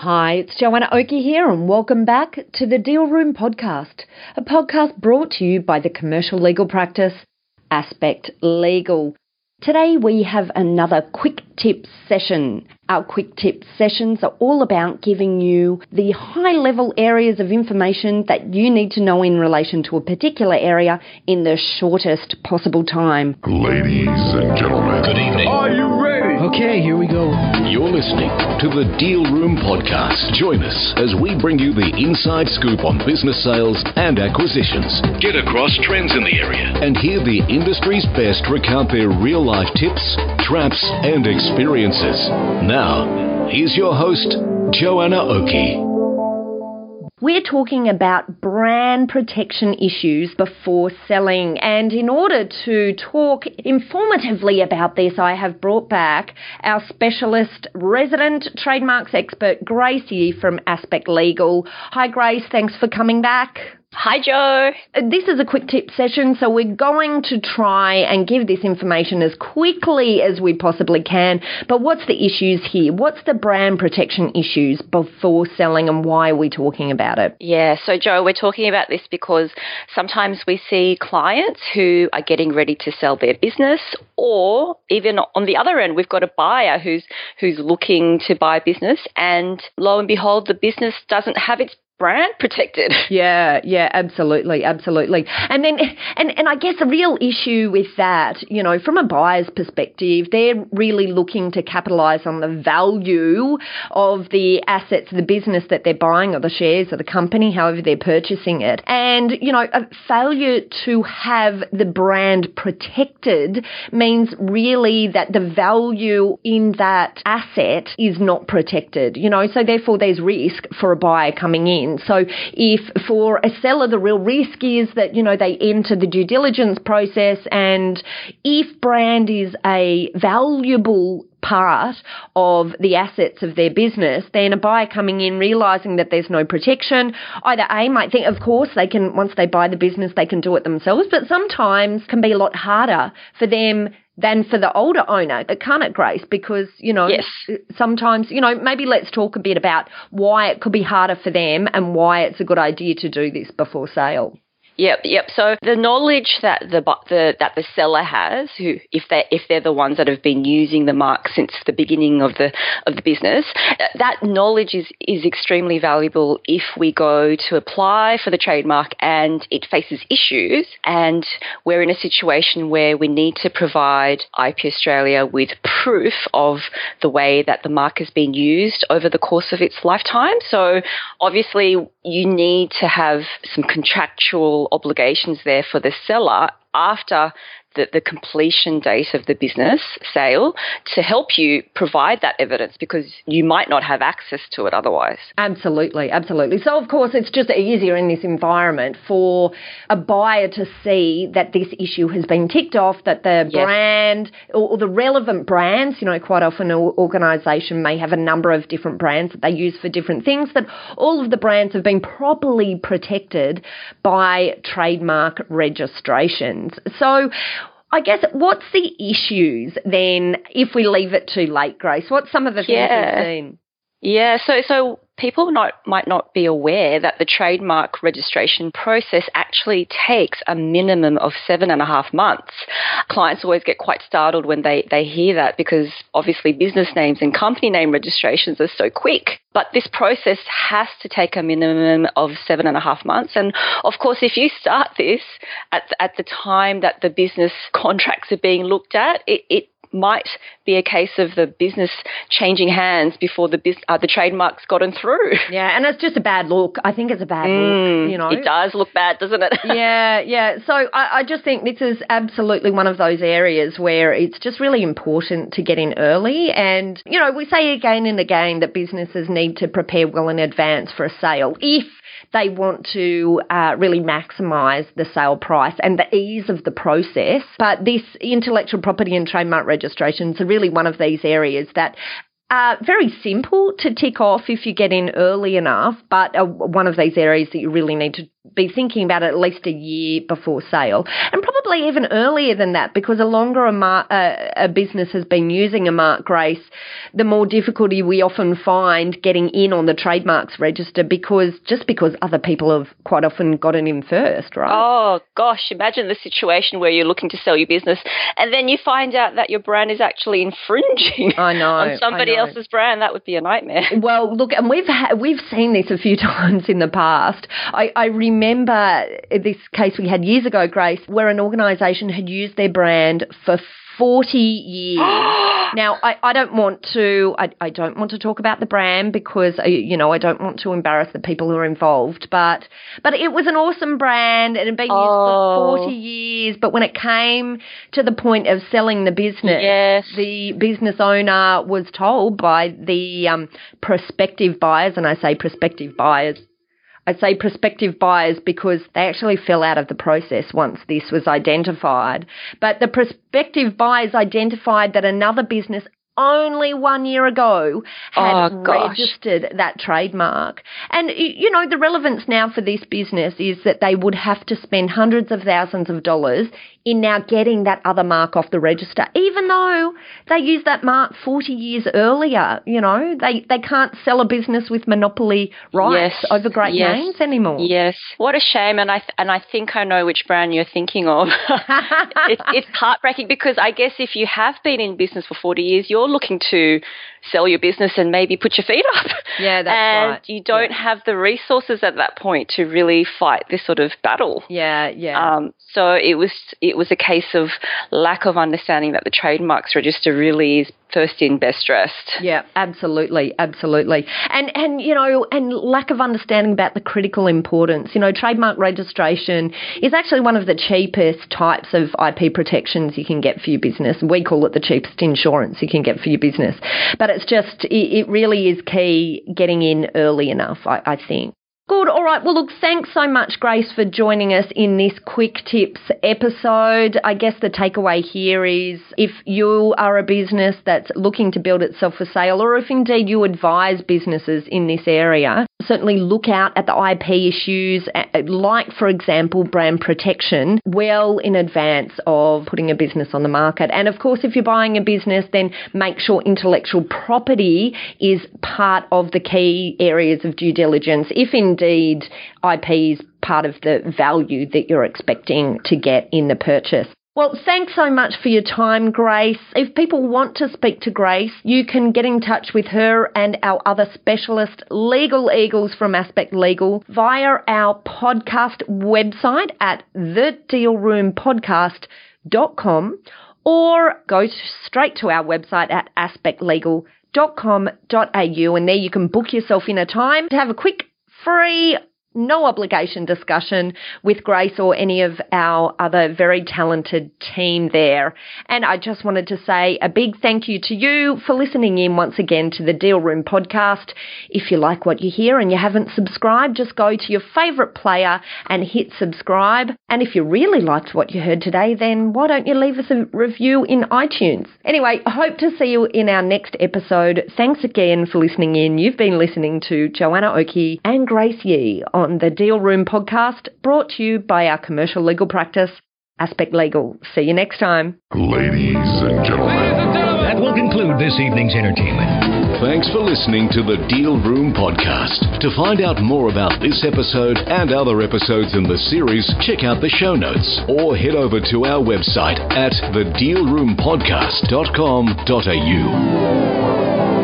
Hi, it's Joanna Oakey here, and welcome back to the Deal Room Podcast, a podcast brought to you by the commercial legal practice Aspect Legal. Today we have another quick tip session. Our quick tip sessions are all about giving you the high level areas of information that you need to know in relation to a particular area in the shortest possible time. Ladies and gentlemen, Good evening. Are you ready? Okay, here we go. You're listening to the Deal Room Podcast. Join us as we bring you the inside scoop on business sales and acquisitions. Get across trends in the area and hear the industry's best recount their real life tips, traps, and experiences. Now, here's your host, Joanna Oakey. We're talking about brand protection issues before selling. And in order to talk informatively about this, I have brought back our specialist resident trademarks expert, Grace Yi from Aspect Legal. Hi, Grace. Thanks for coming back. Hi, Joe. Uh, This is a quick tip session, so we're going to try and give this information as quickly as we possibly can. But what's the issues here? What's the brand protection issues before selling and why are we talking about it? Yeah, so Joe, we're talking about this because sometimes we see clients who are getting ready to sell their business, or even on the other end, we've got a buyer who's who's looking to buy a business, and lo and behold, the business doesn't have its brand protected. Yeah, yeah, absolutely, absolutely. And then, and, and I guess the real issue with that, you know, from a buyer's perspective, they're really looking to capitalize on the value of the assets, the business that they're buying or the shares of the company, however they're purchasing it. And, you know, a failure to have the brand protected means really that the value in that asset is not protected, you know, so therefore there's risk for a buyer coming in. So if for a seller, the real risk is that, you know, they enter the due diligence process and if brand is a valuable part of the assets of their business, then a buyer coming in realizing that there's no protection, either A might think, of course, they can, once they buy the business, they can do it themselves, but sometimes can be a lot harder for them than for the older owner, can't it, Grace? Because, you know, Yes. sometimes, you know, maybe let's talk a bit about why it could be harder for them and why it's a good idea to do this before sale. Yep, yep. So the knowledge that the, the that the seller has, who if they if they're the ones that have been using the mark since the beginning of the of the business, that- that knowledge is is extremely valuable if we go to apply for the trademark and it faces issues, and we're in a situation where we need to provide IP Australia with proof of the way that the mark has been used over the course of its lifetime. So obviously you need to have some contractual obligations there for the seller after the, the completion date of the business sale to help you provide that evidence because you might not have access to it otherwise. Absolutely, absolutely. So, of course, it's just easier in this environment for a buyer to see that this issue has been ticked off, that the Yes. brand or, or the relevant brands, you know, quite often an organisation may have a number of different brands that they use for different things, that all of the brands have been properly protected by trademark registrations. So, I guess what's the issues then if we leave it too late, Grace? What's some of the things Yeah. you've seen? Yeah, so so people not, might not be aware that the trademark registration process actually takes a minimum of seven and a half months. Clients always get quite startled when they, they hear that because obviously business names and company name registrations are so quick. But this process has to take a minimum of seven and a half months. And of course, if you start this at, at the time that the business contracts are being looked at, it, it might be a case of the business changing hands before the bus- uh, the trademark's gotten through. Yeah, and it's just a bad look. I think it's a bad Mm, look, you know. It does look bad, doesn't it? yeah, yeah. So I, I just think this is absolutely one of those areas where it's just really important to get in early. And, you know, we say again and again that businesses need to prepare well in advance for a sale if they want to uh, really maximise the sale price and the ease of the process. But this intellectual property and trademark registrations are really one of these areas that uh, very simple to tick off if you get in early enough, but one of these areas that you really need to be thinking about at least a year before sale, and probably even earlier than that, because the longer a, mar- uh, a business has been using a mark grace, the more difficulty we often find getting in on the trademarks register because just because other people have quite often gotten in first, right? Oh gosh, imagine the situation where you're looking to sell your business and then you find out that your brand is actually infringing I know, on somebody know. else's brand. That would be a nightmare. Well, look, and we've ha- we've seen this a few times in the past. I, I remember this case we had years ago, Grace, where an organisation had used their brand for 40 years. now, I, I don't want to I, I don't want to talk about the brand because uh, you know I don't want to embarrass the people who are involved, but but it was an awesome brand and it had been Oh. used for 40 years. But when it came to the point of selling the business, Yes. the business owner was told by the um, prospective buyers, and I say prospective buyers. I say prospective buyers because they actually fell out of the process once this was identified. But the prospective buyers identified that another business only one year ago had Oh, registered that trademark. And, you know, the relevance now for this business is that they would have to spend hundreds of thousands of dollars in now getting that other mark off the register, even though they used that mark 40 years earlier. You know, they, they can't sell a business with monopoly rights Yes, over great yes, names anymore. Yes, what a shame, and I th- and I think I know which brand you're thinking of. it's, it's heartbreaking because I guess if you have been in business for 40 years, you're looking to sell your business and maybe put your feet up. Yeah, that's and right. you don't have the resources at that point to really fight this sort of battle. Yeah, yeah. Um, so it was it was a case of lack of understanding that the trademarks register really is first in, best dressed. Yeah, absolutely, absolutely. And and you know, and lack of understanding about the critical importance. You know, trademark registration is actually one of the cheapest types of IP protections you can get for your business. We call it the cheapest insurance you can get for your business. But it's just it, it really is key getting in early enough, I, I think. Good. All right. Well, look, thanks so much, Grace, for joining us in this quick tips episode. I guess the takeaway here is if you are a business that's looking to build itself for sale, or if indeed you advise businesses in this area, certainly look out at the IP issues, like, for example, brand protection, well in advance of putting a business on the market. And of course, if you're buying a business, then make sure intellectual property is part of the key areas of due diligence, if indeed IP is part of the value that you're expecting to get in the purchase. Well, thanks so much for your time, Grace. If people want to speak to Grace, you can get in touch with her and our other specialist legal eagles from Aspect Legal via our podcast website at thedealroompodcast.com or go straight to our website at aspectlegal.com.au and there you can book yourself in a time to have a quick free no obligation discussion with Grace or any of our other very talented team there. And I just wanted to say a big thank you to you for listening in once again to the Deal Room podcast. If you like what you hear and you haven't subscribed, just go to your favourite player and hit subscribe. And if you really liked what you heard today, then why don't you leave us a review in iTunes? Anyway, hope to see you in our next episode. Thanks again for listening in. You've been listening to Joanna Oakey and Grace Yi on the Deal Room podcast, brought to you by our commercial legal practice, Aspect Legal. See you next time. Ladies and gentlemen. That will conclude this evening's entertainment. Thanks for listening to the Deal Room Podcast. To find out more about this episode and other episodes in the series, check out the show notes or head over to our website at thedealroompodcast.com.au.